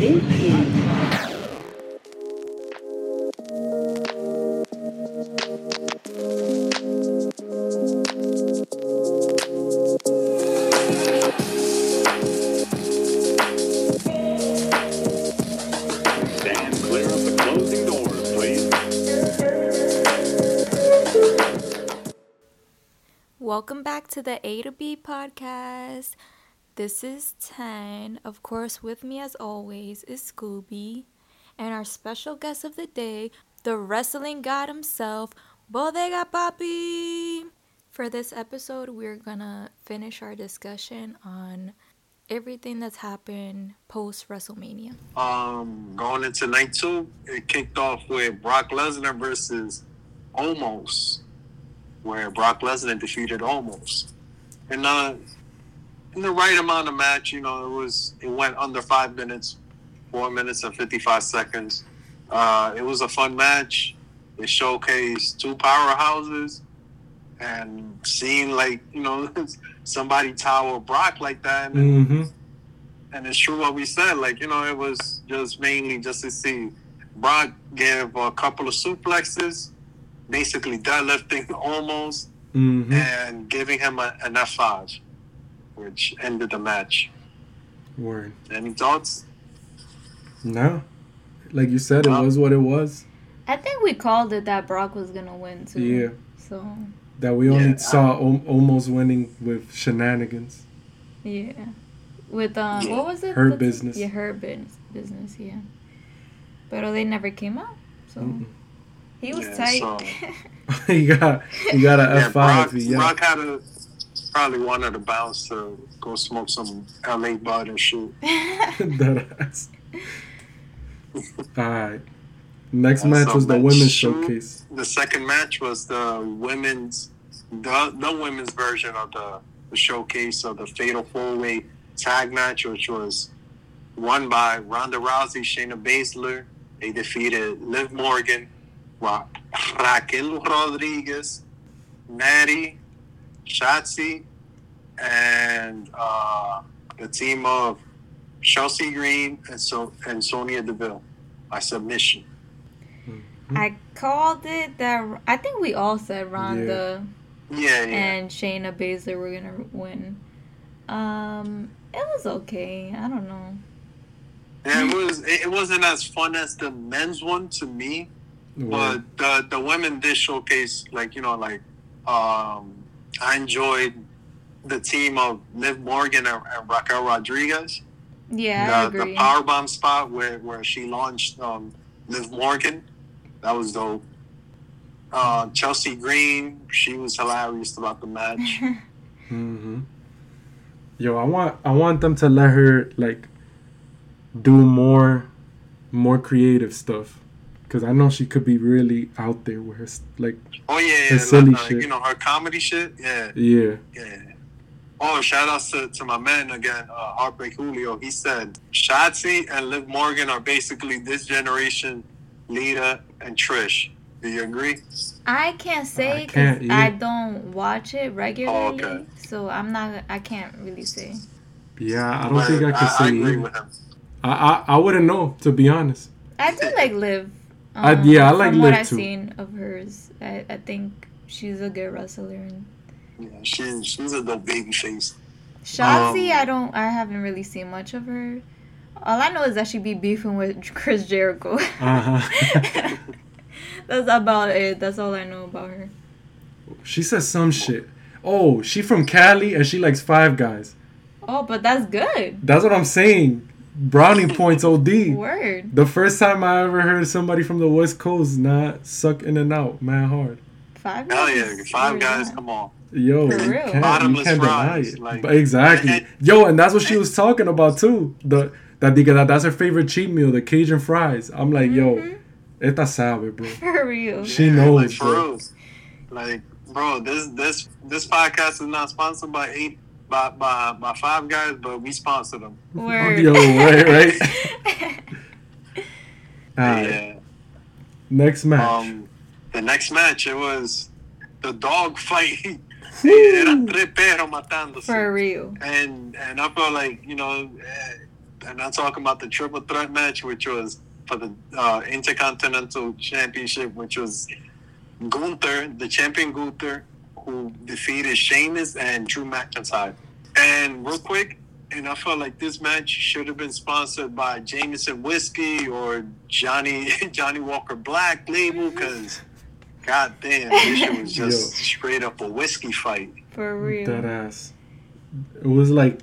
This is. Welcome back to the A to B podcast. This is Tenn. Of course, with me as always is Scooby. And our special guest of the day, the wrestling god himself, Bodega Papi. For this episode, we're gonna finish our discussion on everything that's happened post WrestleMania. Um, going into night two, it kicked off with Brock Lesnar versus Omos, where Brock Lesnar defeated Omos. And uh, in the right amount of match, you know, it was it went under five minutes, four minutes and fifty five seconds. Uh, it was a fun match. It showcased two powerhouses, and seeing like you know somebody tower Brock like that, and Mm-hmm. and it's true what we said. Like you know, it was just mainly just to see Brock give a couple of suplexes, basically deadlifting Omos, Mm-hmm. and giving him a, an F five, which ended the match. Word. Any thoughts? No. Like you said, it was what it was. I think we called it that Brock was gonna win too. Yeah. So That we only Yeah, saw al- Omos winning with shenanigans. Yeah. With um, Yeah. what was it? Her The- business. Yeah, Hurt Business. Business. Yeah. But they never came out, so Mm-mm. he was Yeah, tight. so- you got you got a yeah, F five. Brock, Yeah. Brock had a probably wanted to bounce to go smoke some LA bud and shoot. that ass. All right. Next match so was the women's two, showcase. The second match was the women's, the, the women's version of the, the showcase of the Fatal Four Way Tag match, which was won by Ronda Rousey, Shayna Baszler. They defeated Liv Morgan, Ra- Raquel Rodriguez, Natty, Shotzi, and uh, the team of Chelsea Green and so and Sonya Deville by submission. I called it that. I think we all said Ronda Yeah, yeah. and Shayna Baszler were gonna win. Um, it was okay. I don't know. Yeah, it was. It it wasn't as fun as the men's one to me, Word. but the the women did showcase like you know like um I enjoyed the team of Liv Morgan and, and Raquel Rodriguez. Yeah, I the, the agree. power bomb spot where where she launched um Liv Morgan, that was dope. Uh, Chelsea Green, she was hilarious about the match. Mm-hmm. Yo, I want I want them to let her like do more more creative stuff. Cause I know she could be really out there with her like Oh yeah, Her yeah silly like, uh, shit. you know her comedy shit. Yeah, yeah. Yeah. Oh, shout outs to, to my man again, uh, Heartbreak Julio. He said Shotzi and Liv Morgan are basically this generation Lita and Trish. Do you agree? I can't say I because can't I, don't watch it regularly, okay. so I'm not. I can't really say. Yeah, I don't But think I can say I agree either. with him. I, I I wouldn't know to be honest. I do like Liv. Um, I- yeah, I like from what I've too. seen of hers. I, I think she's a good wrestler. And Yeah, she's she's a dope baby face. Shotzi, Um, I don't. I haven't really seen much of her. All I know is that she be beefing with Chris Jericho. Uh-huh. That's about it. That's all I know about her. she says some shit. Oh, she from Cali and she likes Five Guys. Oh, but that's good. That's what I'm saying. Brownie points OD. Word. The first time I ever heard somebody from the West Coast not suck in and out, man hard. Five. Hell guys yeah, five really guys, come on. Yo, For you real. can't, you Bottomless can't deny it. like- exactly. and- Yo, and that's what she was talking about too. The that that that's her favorite cheat meal, the Cajun fries. I'm like, yo, Mhm. esta sabe, bro. For real. She Yeah, knows, like, for bro. real. Like, bro, this this this podcast is not sponsored by eight by by, by five guys, but we sponsor them. Word. Yo, right, right. Alright, Yeah. next match. Um, the next match it was the dog fight. Woo. Eran tres perros matándose. For real. and and I felt like you know, eh, and I'm talking about the triple threat match, which was for the uh, Intercontinental Championship, which was Gunther, the champion Gunther, who defeated Sheamus and Drew McIntyre. And real quick, and I felt like this match should have been sponsored by Jameson Whiskey or Johnny Johnnie Walker Black label, because god damn, this shit was just Yo. straight up a whiskey fight. For real. That ass. It was like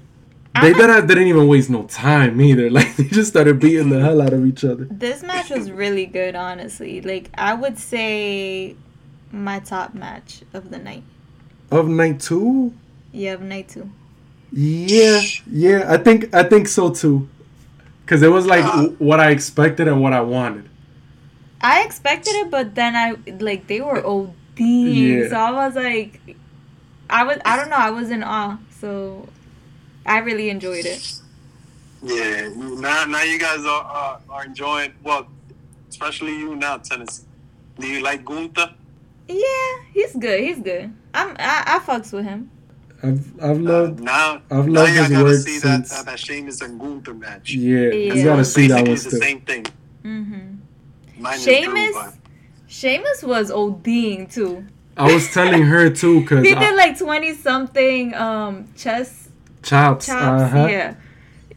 they a- that didn't even waste no time either. Like they just started beating the hell out of each other. This match was really good, honestly. Like I would say my top match of the night. Of night two, Yeah, of night two. yeah, yeah. I think I think so too. Cause it was like Uh, w- what I expected and what I wanted. I expected it, but then I like they were OD. Yeah. So I was like, I was I don't know. I was in awe. So I really enjoyed it. Yeah, now now you guys are are, are enjoying. Well, especially you now, Tennessee. Do you like Gunther? Yeah, he's good. He's good. I'm I, I fucks with him. I've I've Uh, loved now, I've now loved y'all his gotta work see since- that that Sheamus and Gunther match. yeah. Yeah. You gotta see that Basically one the same thing. Mm-hmm. Mine is Drew, Sheamus, Sheamus was ODing too. I was telling her too, cause He I- did like twenty something um chest chops. chops. uh-huh. Yeah.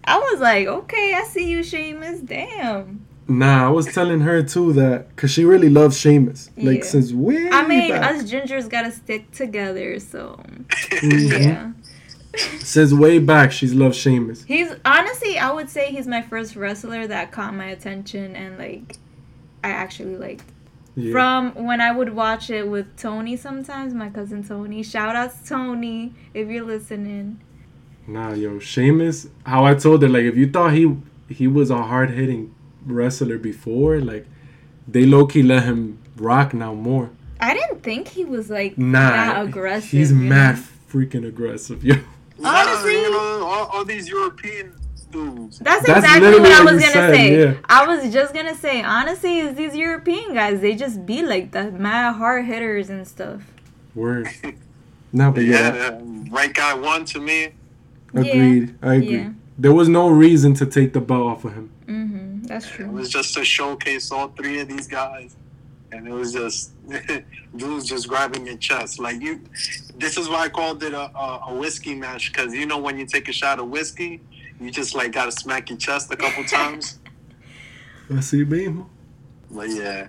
I was like, okay, I see you, Sheamus. Damn. Nah, I was telling her too that because she really loves Sheamus, like since way I mean, back. us gingers gotta stick together, so Mhm. yeah. Since way back, she's loved Sheamus. He's honestly, I would say he's my first wrestler that caught my attention and like I actually liked. Yeah. From when I would watch it with Tony sometimes, my cousin Tony. Shout out to Tony if you're listening. Nah, yo, Sheamus. How I told her, like, if you thought he he was a hard hitting wrestler before, like, they low key let him rock now more. I didn't think he was like Nah, that aggressive. He's you mad know? freaking aggressive, yo. Honestly- you know, all, all these European dudes. That's, That's exactly literally what I was gonna said, say. yeah. I was just gonna say, honestly, is these European guys, they just be like the mad hard hitters and stuff. Word. Nah, but yeah, Yeah, right guy won to me. agreed. I agree. Yeah. There was no reason to take the belt off of him. That's It was just to showcase all three of these guys, and it was just dudes just grabbing your chest. Like you, this is why I called it a, a, a whiskey match because you know when you take a shot of whiskey, you just like gotta smack your chest a couple times. I see, mismo. But yeah,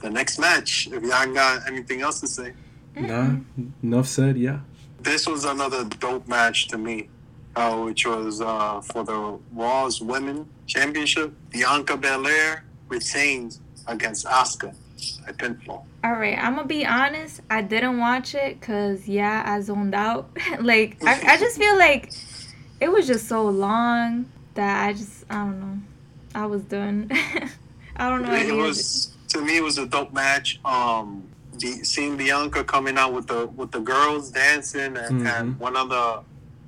the next match. If y'all got anything else to say, Nah, enough said. Yeah. this was another dope match to me, uh, which was uh, for the Raw's Women Championship. Bianca Belair retains against Asuka at pinfall. All right, I'm gonna be honest. I didn't watch it because yeah, I zoned out. like I, I just feel like it was just so long that I just I don't know. I was done. I don't know. it any of was to me it was a dope match um the, seeing bianca coming out with the with the girls dancing and, and Mhm. one of the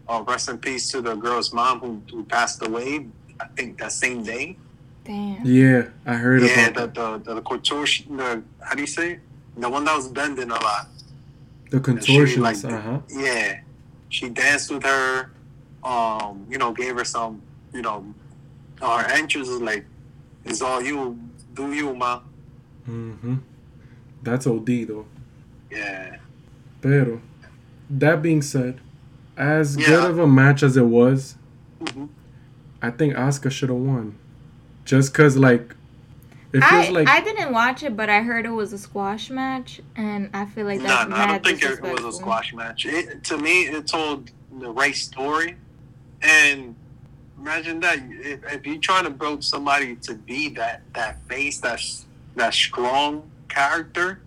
uh, rest in peace to the girl's mom who, who passed away i think that same day Damn. Yeah, I heard yeah about the, that. the, the contortion the how do you say it? the one that was bending a lot The And she, like. Uh huh. yeah she danced with her um you know gave her some you know her entrance was like it's all you do you ma Mm-hmm. That's OD though. yeah Pero, that being said, as Yeah. good of a match as it was, Mhm. I think Asuka should have won. Just cause like, it feels I, like I didn't watch it, but I heard it was a squash match, and I feel like No, that's no, I mad don't think it was a squash match. It, to me, it told the right story. And imagine that if, if you're trying to build somebody to be that that face, that s- that strong character,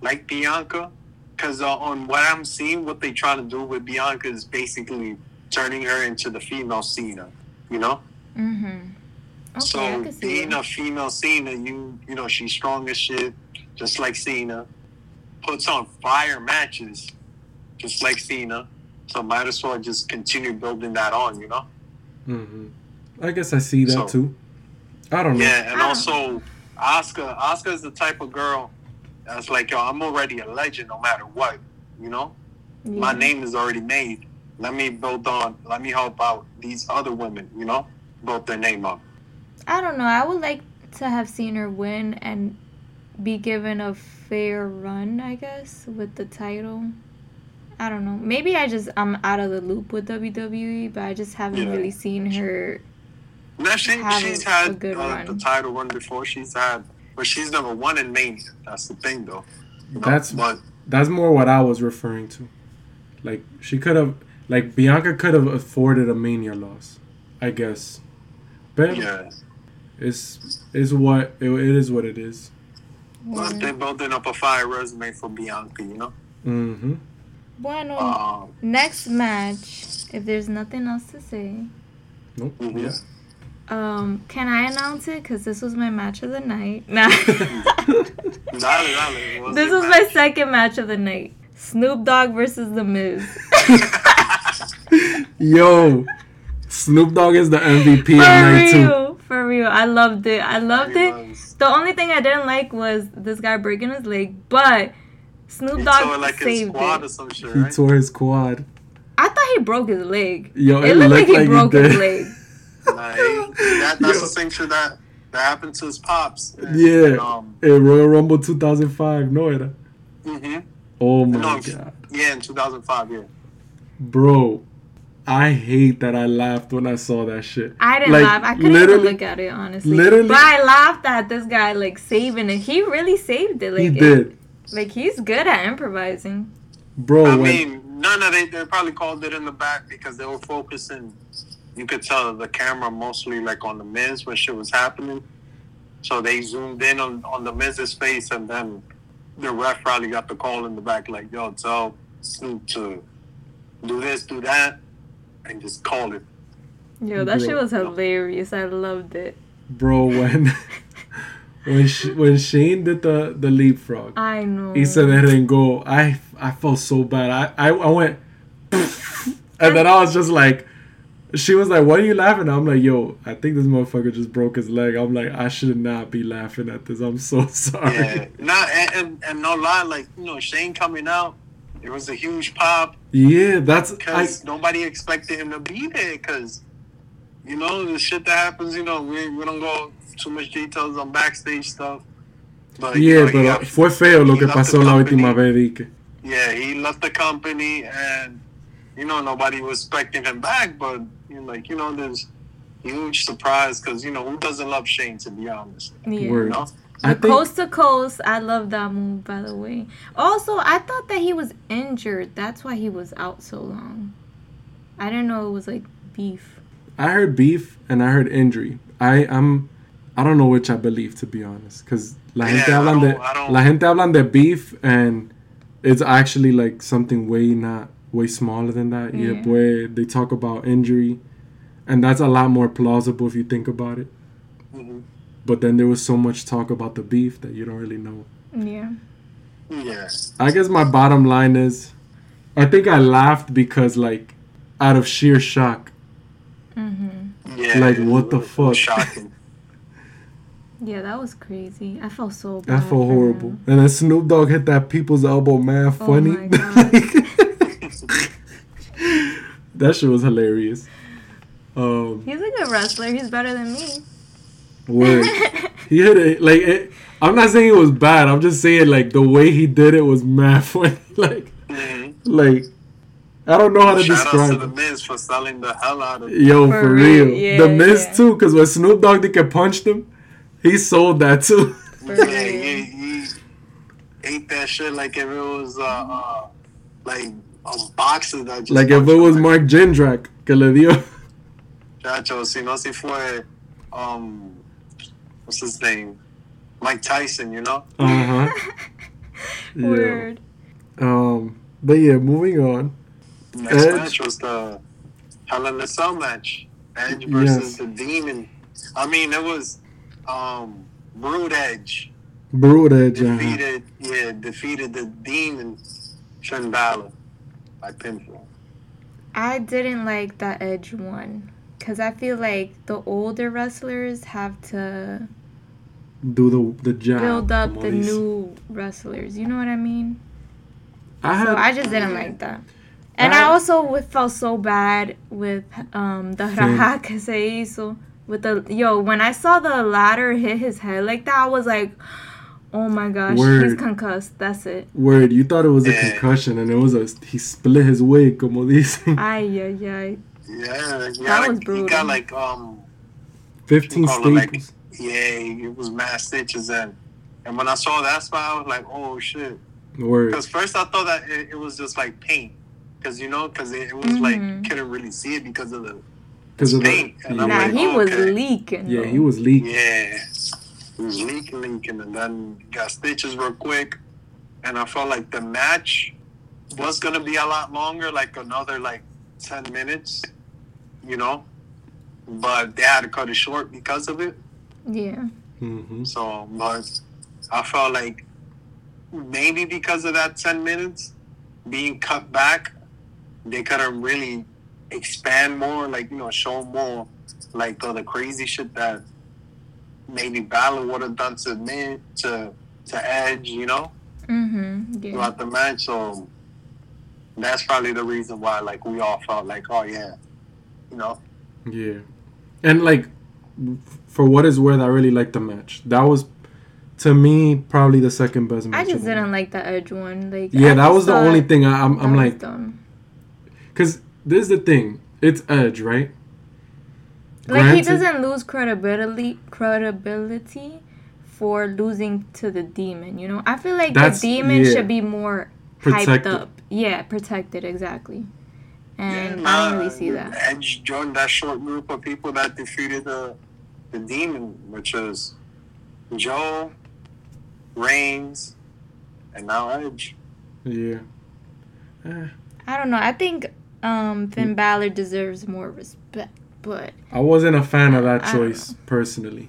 like Bianca, because uh, on what I'm seeing, what they're trying to do with Bianca is basically turning her into the female Cena. You know. Mm-hmm. Okay, So being that. a female Cena, you you know she's strong as shit, just like Cena. Puts on fire matches, just like Cena. So might as well just continue building that on, you know. hmm I guess I see that So- too. I don't know. Yeah, and also Asuka. Asuka is the type of girl that's like, yo, I'm already a legend no matter what, you know. My name is already made. Let me build on. Let me help out these other women, you know. build their name up. I don't know. I would like to have seen her win and be given a fair run, I guess, with the title. I don't know. Maybe I just I'm out of the loop with WWE, but I just haven't Yeah. really seen her. Now she, Have she's a had good uh, run. the title run before. She's had, but she's never won in Mania. That's the thing, though. You know? That's but that's more what I was referring to. Like she could have, like Bianca could have afforded a Mania loss, I guess. But yeah, it's it's what it, it is what it is. but they're building up a fire resume for Bianca. You know. Mm-hmm. Bueno, Um, next match. If there's nothing else to say, Nope. Mhm. Yeah. um, can I announce it? Cause this was my match of the night. Nah. dale, dale, what's this your was my second match of the night. Snoop Dogg versus The Miz. Yo, Snoop Dogg is the MVP For of night two. real, for real. I loved it. I loved He it. was- The only thing I didn't like was this guy breaking his leg, but Snoop Dogg tore like his saved quad or it. some shit, He right? tore his quad. I thought he broke his leg. Yo, It it, looked looked like he broke did. his leg. Nah, he- that, that's Yo. the same shit that that happened to his pops. And, Yeah. Um, In Royal Rumble 2005, no era. mhm. Oh my No, god, Yeah, in 2005. Yeah. bro, I hate that I laughed when I saw that shit. I didn't Like, laugh. I couldn't even look at it honestly. literally- but I laughed at this guy like saving it. He really saved it. Like he it- did, like he's good at improvising. bro. I when, mean, none of they they probably called it in the back because they were focusing. You could tell the camera mostly like on the Miz when shit was happening. So they zoomed in on on the Miz's face, and then the ref probably got the call in the back like, "Yo, tell Snoop to do this, do that, and just call it." Yo, that shit was hilarious. I loved it. bro, when when Sh- when Shane did the the leapfrog, I know. he said it didn't go. I I felt so bad. I I, I went, and then I was just like. She was like, "What are you laughing?" at? I'm like, "Yo, I think this motherfucker just broke his leg." I'm like, "I should not be laughing at this. I'm so sorry." Yeah, not and, and and no lie, like you know Shane coming out, it was a huge pop. Yeah, that's because nobody expected him to be there. Because you know the shit that happens. You know we, we don't go too much details on backstage stuff. But you Yeah, know, he pero got- fue feo lo he que left pasó the la última vez, Dique. yeah, he left the company, and you know nobody was expecting him back. But you know, like you know, there's huge surprise because you know who doesn't love Shane to be honest. Yeah. You know, I The think coast to coast, I love that move. By the way, also I thought that he was injured. That's why he was out so long. I didn't know it was like beef. I heard beef and I heard injury. I am I don't know which I believe to be honest, because la Yeah, gente I hablan de don't- I don't- la gente hablan de beef and it's actually like something way not way smaller than that. Yeah, Yeah. boy, they talk about injury, and that's a lot more plausible if you think about it. Mhm. But then there was so much talk about the beef that you don't really know. Yeah. yeah, I guess my bottom line is, I think I laughed because like, out of sheer shock. Mm-hmm. yeah. Like, what the fuck? Shocking. Yeah, that was crazy. I felt so bad. That felt for horrible. him. And then Snoop Dogg hit that people's elbow, man, Oh funny. my God. that shit was hilarious. Um, He's a good wrestler. He's better than me. Word. he hit it like it. I'm not saying it was bad. I'm just saying like the way he did it was mad funny. like, Mhm. like I don't know how to Shout out to describe the. Miz for selling the hell out of. Yo, For for, real, real. yeah, the Miz yeah. too, because when Snoop Dogg did get punched him, he sold that too. For Yeah, real. he, he ate that shit like if it was uh, uh like a boxer that just like if it was Mark Jindrak que le dio. Chacho, si no si fue um what's his name? Mike Tyson, you know? Uh huh. yeah. Word. Um. But yeah, moving on. Next Edge. match was the Hell in a Cell match. Edge versus Yes. the Demon. I mean, it was um Brood Edge Brood Edge. uh-huh. defeated, yeah, defeated the Demon Finn Balor by pinfall. I didn't like that Edge one because I feel like the older wrestlers have to Do the the job. build up the dice. new wrestlers. You know what I mean? I had. So I just didn't like that. And I I- also felt so bad with um the Finn. raja que se hizo. with the yo. When I saw the ladder hit his head like that, I was like, "Oh my gosh, he's concussed." That's it. Word, you thought it was a Yeah. concussion and it was a he split his wig, como dicen. Ay ay ay. Yeah, yeah. That like, was He brutal. got like um, Fifteen call it like- staples. Yeah, it was mass stitches and and when I saw that spot, I was like, oh shit. Because first I thought that it, it was just like paint, because you know, because it, it was like Mhm. you couldn't really see it because of the Because of the paint. And I'm Nah, like, he was okay. leaking. yeah, though. he was leaking. Yeah, he was leaking, leaking, and then got stitches real quick. And I felt like the match was gonna be a lot longer, like another like ten minutes, you know. But they had to cut it short because of it. Yeah. hmm So, but I felt like maybe because of that ten minutes being cut back, they could have really expand more, like you know, show more, like all the crazy shit that maybe Balor would have done to me to to Edge, you know, Mhm. Yeah. throughout the match. So that's probably the reason why, like, we all felt like, oh yeah, you know, Yeah. And like for what is worth, I really liked the match. That was to me probably the second best match. I just didn't night. like the edge one. Like Yeah, I that was the only thing I, I'm, I'm like, dumb. because this is the thing. It's Edge, right? Like he doesn't lose credibility credibility for losing to the demon. You know, I feel like the demon yeah. should be more hyped up. Yeah, protected exactly. And Yeah, I don't nah, really see that. Edge joined that short group of people that defeated the the demon, which is Joe, Reigns, and now Edge. Yeah. Eh, I don't know. I think um Finn Balor deserves more respect, but I wasn't a fan of that I don't choice personally.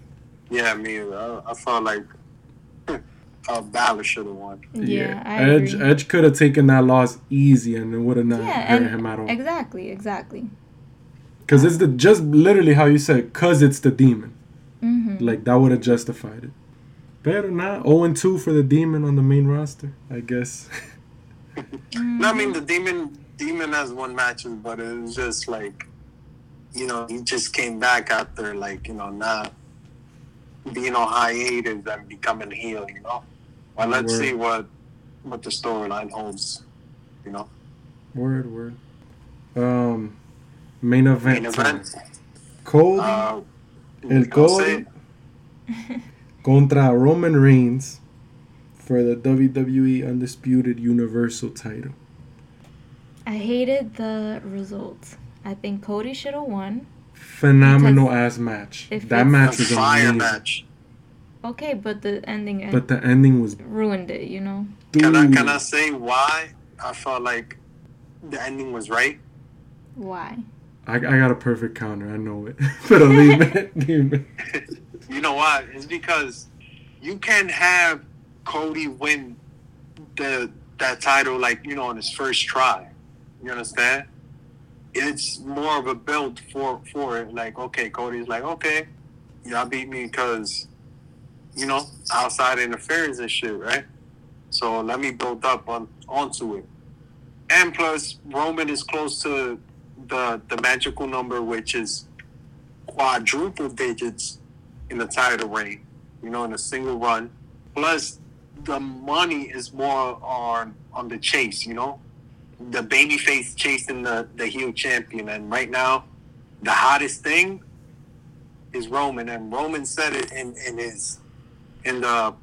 Yeah, me. either. I, I felt like uh, Balor should have won. yeah, I Edge agree. Edge could have taken that loss easy and it would have not yeah, hurt him at all. exactly, exactly. Because it's the just literally how you said, cause it's the demon. hmm Like that would have justified it. Better not 0 2 for the demon on the main roster, I guess. No, I mean the demon. Demon has one matches, but it was just like, you know, he just came back after like you know not being on hiatus and becoming heel. You know, well, let's Word. see what what the storyline holds. You know, word, word. Um, main event. main event. Cody Uh, El Cody contra Roman Reigns for the WWE Undisputed Universal title. I hated the results. I think Cody should have won. Phenomenal Because ass match. That it's- match a was fire amazing. match. Okay, but the ending But the ending was ruined it. You know. Can I can I say why I felt like the ending was right? Why? I, I got a perfect counter. I know it. but leave it. Leave it. You know why? It's because you can have Cody win the that title like you know on his first try. You understand? It's more of a build for for it. Like okay, Cody's like okay, y'all beat me because you know outside interference and shit, right? So let me build up on onto it. And plus, Roman is close to the the magical number, which is quadruple digits in the title reign, you know, in a single run. Plus, the money is more on on the chase, you know, the babyface chasing the the heel champion, and right now, the hottest thing is Roman, and Roman said it in in his in the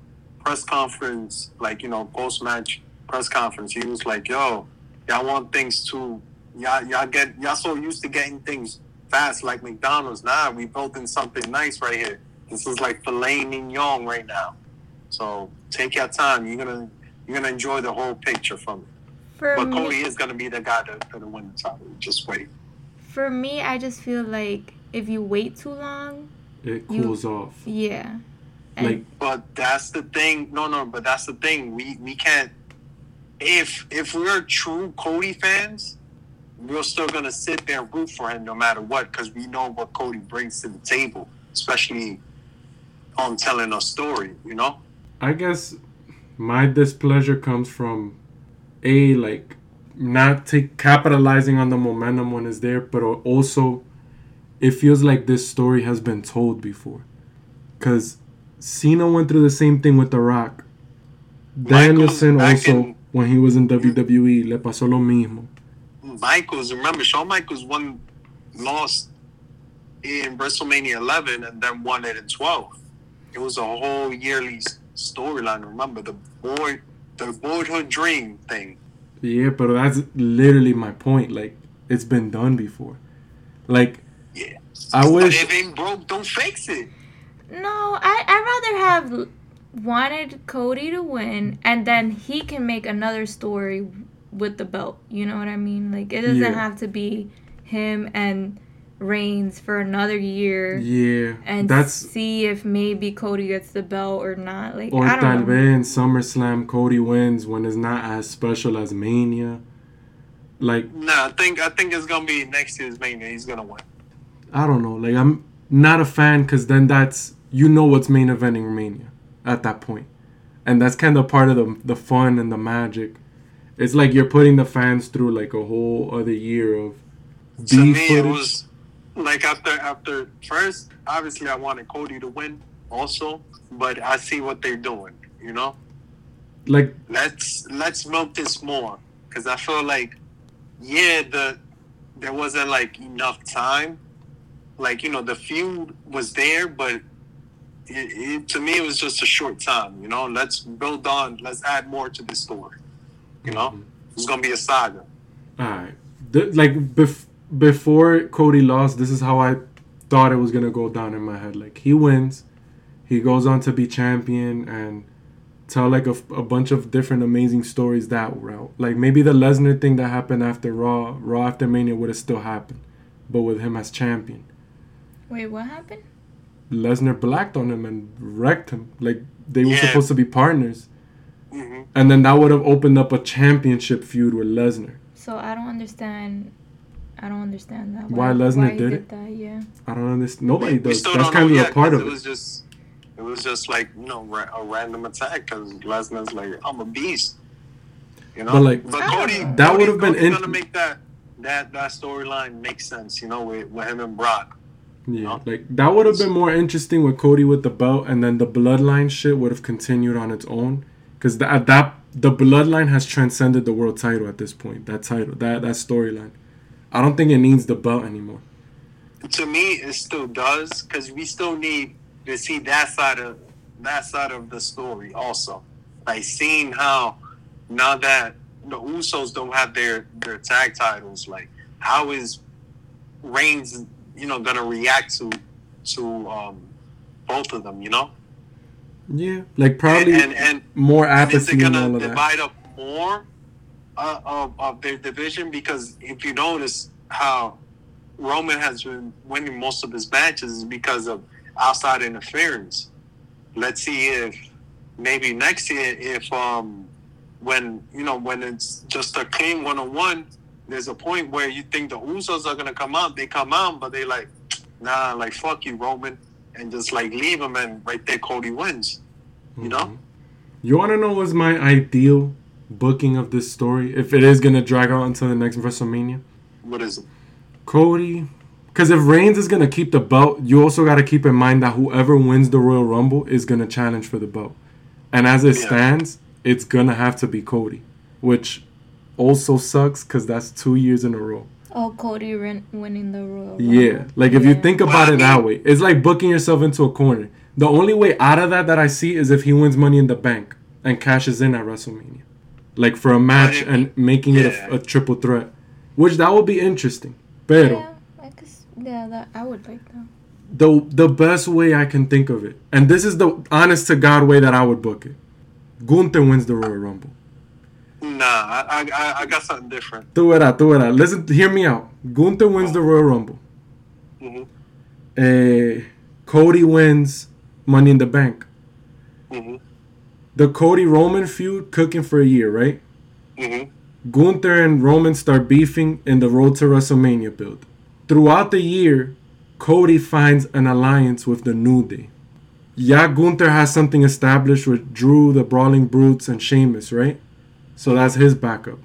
press conference, like you know, post match press conference. He was like, "Yo, y'all want things to y'all y'all get y'all so used to getting things fast like McDonald's. Nah, we building something nice right here. This is like filet mignon right now. So take your time. You're gonna you're gonna enjoy the whole picture from it. For But me, Cody is gonna be the guy to, to win the title. Just wait. for me, I just feel like if you wait too long, It You- cools off. yeah. And Like But that's the thing. No, no. But that's the thing. We we can't. If if we're true Cody fans, we're still gonna sit there and root for him no matter what because we know what Cody brings to the table, especially on telling a story. You know. I guess my displeasure comes from a like not take capitalizing on the momentum when it's there, but also it feels like this story has been told before. Cause Cena went through the same thing with The Rock. Danielson also, in- when he was in WWE, le pasó lo mismo. Michaels, remember Shawn Michaels won, lost in WrestleMania 11 and then won it in 12. It was a whole yearly storyline. Remember the boy, the boyhood dream thing. Yeah, but that's literally my point. Like, it's been done before. Like, Yeah. I wish. if it ain't broke, don't fix it. No, I I'd rather have wanted Cody to win, and then he can make another story with the belt. You know what I mean? Like it doesn't Yeah. have to be him and Reigns for another year. Yeah, And that's see if maybe Cody gets the belt or not. Like or I tal don't know. vez in SummerSlam Cody wins when it's not as special as Mania. Like Nah, I think I think it's gonna be next year's Mania. He's gonna win. I don't know. Like I'm not a fan because then that's you know what's main eventing Mania at that point, and that's kind of part of the the fun and the magic. It's like you're putting the fans through like a whole other year of To B me, it was like after after first. Obviously, I wanted Cody to win also, but I see what they're doing. You know. like let's let's milk this more because I feel like yeah the there wasn't like enough time like you know the feud was there but it, it, to me it was just a short time you know let's build on let's add more to the story you know it's gonna be a saga Alright. Th- like bef- before Cody lost, this is how I thought it was gonna go down in my head. Like he wins, he goes on to be champion and tell like a, f- a bunch of different amazing stories that route. Like maybe the Lesnar thing that happened after Raw, Raw after Mania would have still happened, but with him as champion. Wait, what happened? Lesnar blacked on him and wrecked him. Like they were supposed to be partners, hmm and then that would have opened up a championship feud with Lesnar. So I don't understand. I don't understand that. Why Lesnar he did it? that? Yeah. I don't understand. Nobody does. That's kind know of yet a part of it it. was just it was just like you know ra- a random attack because Lesnar's like I'm a beast you know But, like, but I Cody. That would've been Cody's int- gonna make that that that storyline make sense you know with, with him and Brock Yeah, No? like that would have been more interesting with Cody with the belt, and then the bloodline shit would have continued on its own. Because that that the bloodline has transcended the world title at this point. That title, that that storyline, I don't think it needs the belt anymore. to me it still does because we still need to see that side of that side of the story also like seeing how now that the usos don't have their their tag titles like how is reigns you know gonna react to to um both of them you know Yeah, like probably and and, and more and is it apathy and all of that. divide up more uh, of, of their division? Because if you notice how Roman has been winning most of his matches is because of outside interference. Let's see if maybe next year, if um when you know when it's just a clean one on one, there's a point where you think the Usos are gonna come out. They come out, but they like, nah, like fuck you, Roman, and just like leave him, and right there, Cody wins. You know. Mhm. You want to know what's my ideal booking of this story? If it is gonna drag out until the next WrestleMania, What is it? Cody. Because if Reigns is gonna keep the belt, you also got to keep in mind that whoever wins the Royal Rumble is gonna challenge for the belt. And as it Yeah. stands, it's gonna have to be Cody, which also sucks because that's two years in a row. Oh, Cody win- winning the Royal. Yeah, Rumble. like if you think about it that way, it's like booking yourself into a corner. The only way out of that that I see is if he wins Money in the Bank and cashes in at WrestleMania, like for a match if- and making it a, a triple threat, which that would be interesting. Pero Yeah, I guess. Yeah, that I would like that. the the best way I can think of it, and this is the honest to God way that I would book it. Gunther wins the Royal Rumble. Nah, I, I, I got something different. Do it out, do it out. Listen, hear me out. Gunther wins the Royal Rumble. hmm Uh, Cody wins Money in the Bank. hmm The Cody Roman feud cooking for a year, right? hmm Gunther and Roman start beefing in the Road to WrestleMania build. Throughout the year, Cody finds an alliance with the New Day. Yeah, Gunther has something established with Drew, the Brawling Brutes, and Sheamus, right? So that's his backup.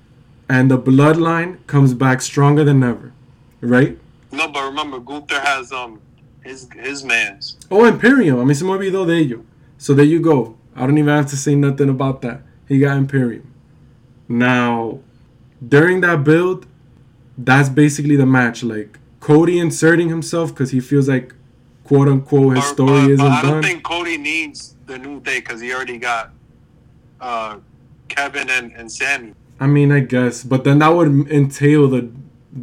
And the bloodline comes back stronger than ever, right? No, but remember, Gunther has um his his man's. Oh, Imperium. I mean, se me olvidó de ello. So there you go. I don't even have to say nothing about that. He got Imperium. Now, during that build, that's basically the match. Like Cody inserting himself because he feels like, quote unquote, his Or- story but- isn't but I don't done. think Cody needs the new day because he already got uh Kevin and, and Sammy. I mean, I guess, but then that would entail the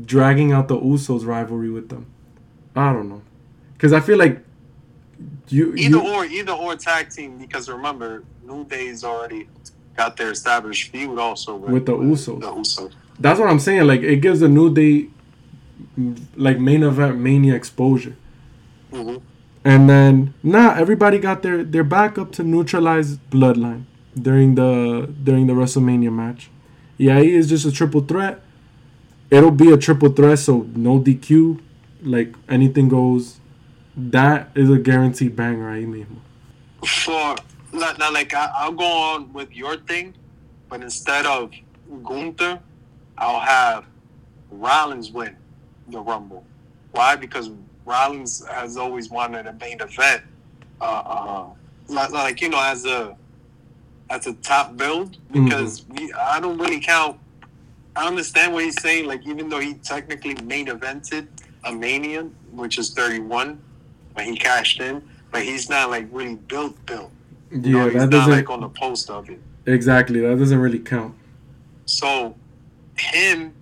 dragging out the Usos rivalry with them. I don't know, because I feel like you, Either you or, either or tag team because remember, New Day's already got their established feud also with, With the Usos. The Usos. that's what I'm saying. Like it gives a new day, like main event mania exposure. Mhm. And then nah, everybody got their their backup to neutralize Bloodline during the during the WrestleMania match. Yeah, he is just a triple threat. It'll be a triple threat, so no DQ, like anything goes. That is a guaranteed banger ahí mismo. For not, not like I, I'll go on with your thing, but instead of Gunther, I'll have Rollins win the Rumble. Why? Because Rollins has always wanted a main event, uh, uh, like, like you know, as a as a top build. Because we, I don't really count. I understand what he's saying. Like even though he technically main evented a Mania, which is thirty one, when he cashed in, but he's not like really built built. You Yeah, know, that not doesn't like on the post of it. exactly. That doesn't really count. So him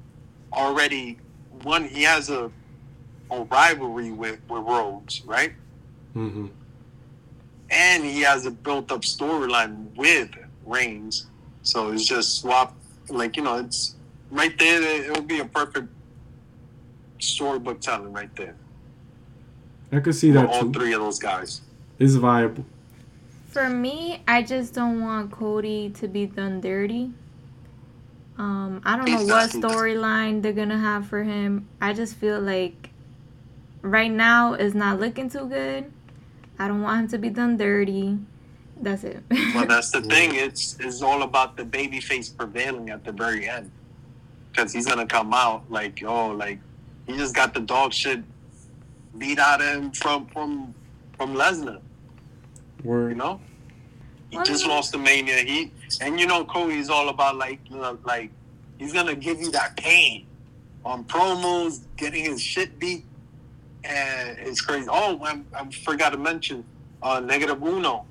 already one he has a a rivalry with, with Rhodes, right? hmm And he has a built up storyline with Reigns. So it's just swap like, you know, it's right there it would be a perfect storybook telling right there. I could see For that all too. three of those guys. It's viable. For me, I just don't want Cody to be done dirty. Um, I don't know what storyline they're gonna have for him. I just feel like right now is not looking too good. I don't want him to be done dirty. That's it. well, that's the thing. It's it's all about the baby face prevailing at the very end, because he's gonna come out like oh like he just got the dog shit beat out of him from from from Lesnar. Word. You know, he Well, just lost the mania. He and you know Cody's all about like you know, like he's gonna give you that pain on promos, getting his shit beat, and it's crazy. Oh, I, I forgot to mention uh, Negative Uno.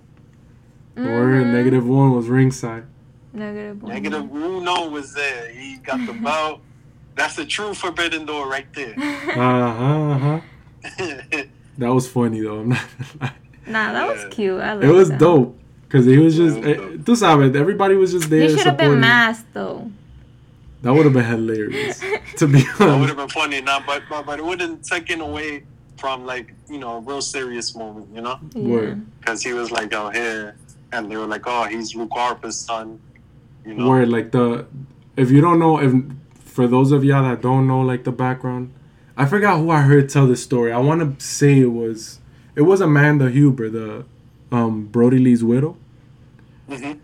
Word. Mhm. Negative one was ringside. Negative. one. Negative Uno was there. He got the belt. That's the true Forbidden Door right there. Uh huh. Uh huh. That was funny though. I'm not. Nah, that was cute. I It was that. dope because he was just. it was eh, dope. Tú sabes, everybody was just there He should have been masked though. That would have been hilarious. to be honest, that would have been funny now, but, but but it wouldn't taken away from like you know a real serious moment, you know, Word. because he was like out here, and they were like oh he's Luke Harper's son, you know. Word like the. If you don't know, if for those of y'all that don't know like the background, I forgot who I heard tell this story. I want to say it was it was Amanda Huber, the um Brodie Lee's widow. Mhm.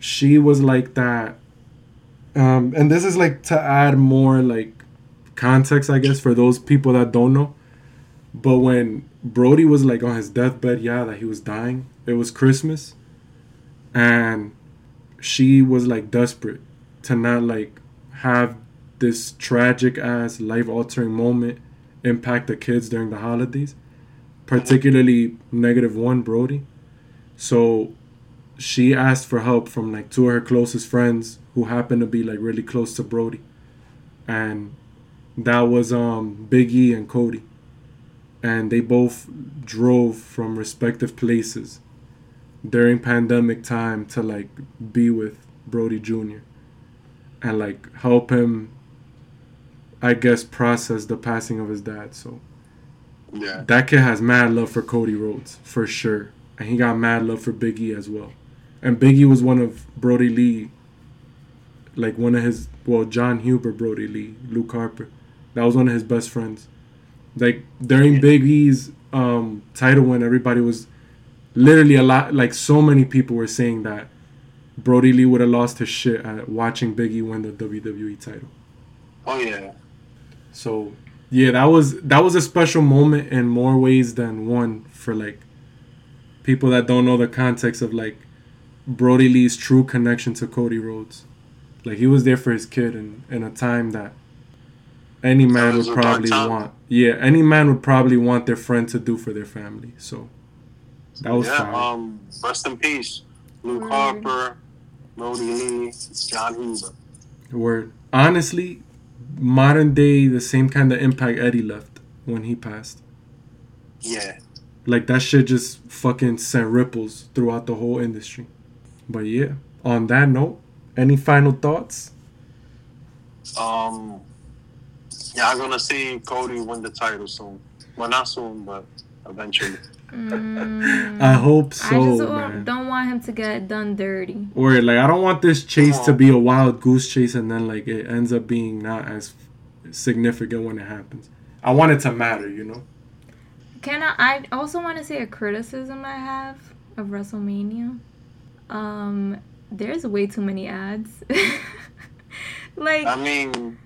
she was like that um and this is like to add more like context i guess for those people that don't know. But when brodie was like on his deathbed yeah that he was dying it was christmas. And she was like desperate to not like have this tragic ass life altering moment impact the kids during the holidays particularly negative one brodie. So she asked for help from like two of her closest friends who happened to be like really close to Brodie. And that was um Big E and Cody. And they both drove from respective places during pandemic time to like be with Brodie Jr. and like help him I guess process the passing of his dad. So Yeah. that kid has mad love for Cody Rhodes for sure, and he got mad love for Big E as well. And Big E was one of Brodie Lee, like one of his well Jon Huber Brodie Lee, Luke Harper, that was one of his best friends. Like during Big E's um, title win, everybody was literally a lot. Like so many people were saying that Brodie Lee would have lost his shit at watching Big E win the WWE title. Oh yeah. So yeah, that was that was a special moment in more ways than one for like people that don't know the context of like Brodie Lee's true connection to Cody Rhodes. Like he was there for his kid in, in a time that any man would probably want. Yeah, any man would probably want their friend to do for their family. So that was yeah, fire. um, rest in peace, Luke Word. Harper, Brodie Lee, Jon Huber. Word. Honestly, modern day, the same kind of impact Eddie left when he passed. Yeah, Like that shit just fucking sent ripples throughout the whole industry. But yeah, on that note, any final thoughts? um, yeah, I'm gonna see Cody win the title soon. Well, not soon, but eventually. Mm, I hope so. I just man. don't want him to get done dirty. Or like I don't want this chase to be a wild goose chase and then like it ends up being not as significant when it happens. I want it to matter, you know. Can I? I also want to say a criticism I have of WrestleMania. Um, there's way too many ads. like I mean,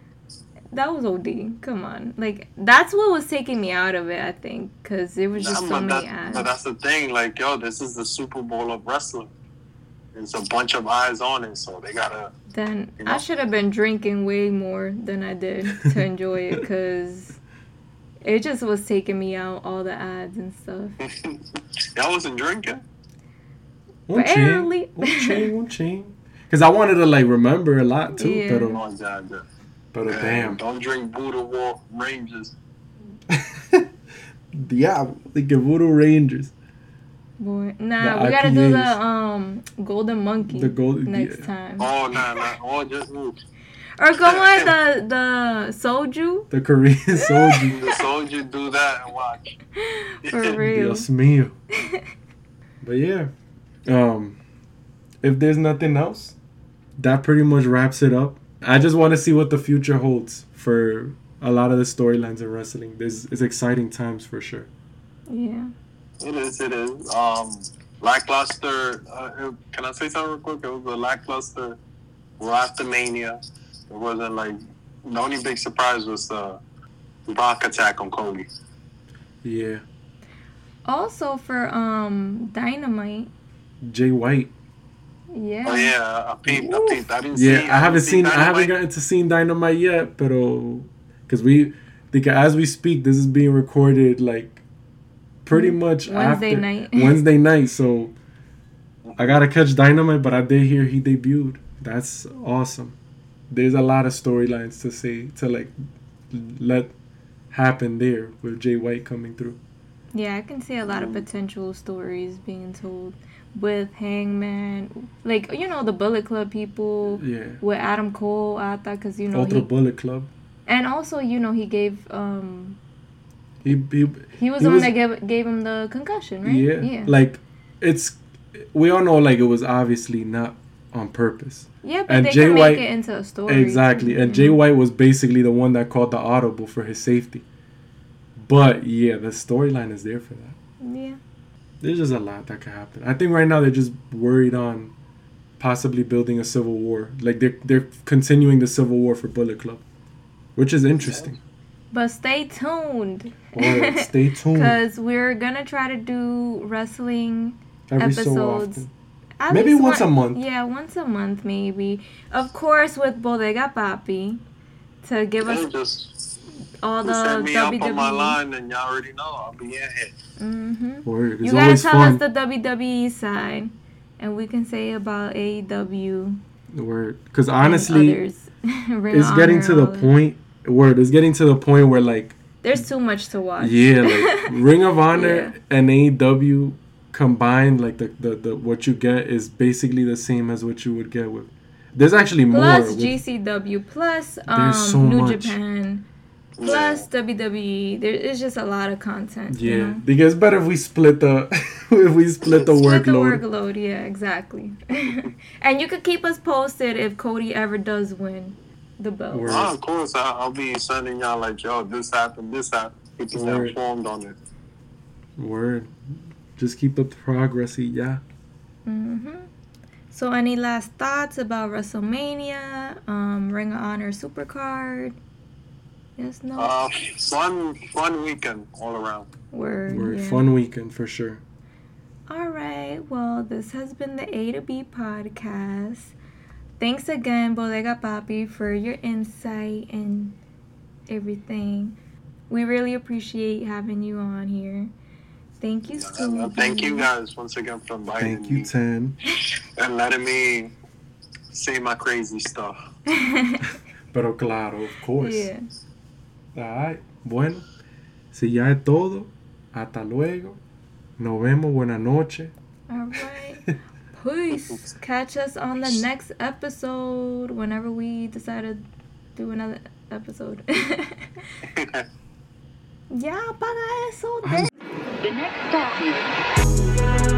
that was OD. Come on, like that's what was taking me out of it. I think because it was just nah, so many that, ads. but that's the thing. Like, yo, this is the Super Bowl of wrestling. There's a bunch of eyes on it, so they gotta. then you know? I should have been drinking way more than I did to enjoy it because it just was taking me out all the ads and stuff. Y'all wasn't drinking. Won't Barely. change. Won't change. Won't change. Because I wanted to like remember a lot too. Yeah. Pero, Oh, yeah, yeah. pero Yeah, damn. Don't drink Buddha War Rangers. yeah, like the Voodoo Rangers. Boy, nah, The we gotta do the um golden monkey The gold- next yeah. time. Oh, nah, nah. Oh, just ooh. Or go on the the soju The Korean soldier. The soldier do that and watch. for real. Dios mío. But yeah, um, if there's nothing else, that pretty much wraps it up. I just want to see what the future holds for a lot of the storylines in wrestling. This is exciting times for sure. Yeah. It is, it is. Um, lackluster. Uh, can I say something real quick? It was a lackluster Raw after Mania. It wasn't like the only big surprise was the Brock attack on Cody. Yeah, Also for um dynamite. Jay White. Yeah. Oh yeah, I peeped. I peeped. I didn't see. Yeah, I haven't seen. I haven't gotten to see Dynamite yet, but because we, think as we speak, this is being recorded like pretty mm, much Wednesday after- night. Wednesday night, so I gotta catch Dynamite, but I did hear he debuted. That's awesome. There's a lot of storylines to say to like let happen there with Jay White coming through. Yeah, I can see a lot of mm. potential stories being told with Hangman, like you know the Bullet Club people, Yeah, with Adam Cole. I thought because you know Ultra he, Bullet Club. and also you know he gave um He, he he was He the was- one that gave gave him the concussion, right? Yeah. yeah, Like it's we all know like it was obviously not on purpose. yeah. But and they Jay can White- make it into a story. Exactly. And Jay White was basically the one that called the audible for his safety. But yeah, the storyline is there for that. Yeah. There's just a lot that could happen. I think right now they're just worried on possibly building a civil war. Like they're they're continuing the civil war for Bullet Club. Which is interesting. But stay tuned. Or stay tuned Because we're gonna try to do wrestling every episodes. often. at Maybe once one- a month. Yeah, once a month maybe. Of course, with Bodega Papi to give They us just all the set me up on my line, and y'all already know I'll be in here. Mm-hmm. Word. You gotta tell fun. us the WWE side, and we can say about AEW. The word. Because honestly, others. Ring it's getting to the point. Word. It's getting to the point where like There's too much to watch. Yeah, like Ring of Honor Yeah. and AEW combined, like the, the the what you get is basically the same as what you would get with. There's actually more. Plus GCW, plus um, so New much. Japan, plus WWE. There is just a lot of content. you yeah, know? because it's better if we split the if we split the Split the workload. workload, yeah, exactly. and you could keep us posted if Cody ever does win the belt. Word. Oh, of course, I, I'll be sending y'all like, yo, this happened, this happened. Keep you Word. informed on it. Word. Just keep up the progress, yeah. hmm So, any last thoughts about WrestleMania, um, Ring of Honor Supercard? There's no Uh, fun, fun weekend all around. word. We're yeah. fun weekend for sure. All right. Well, this has been the A to B podcast. Thanks again, Bodega Papi, for your insight and everything. We really appreciate having you on here. Thank you, Uh, Scooby. thank you guys once again for inviting Thank you, me Tenn. and letting me say my crazy stuff. Pero claro, of course. yeah. Ay, bueno, si ya es todo, hasta luego. Nos vemos, buena noche. All right. Peace. Catch us on the next episode whenever we decide to do another episode. ya, apaga eso. The next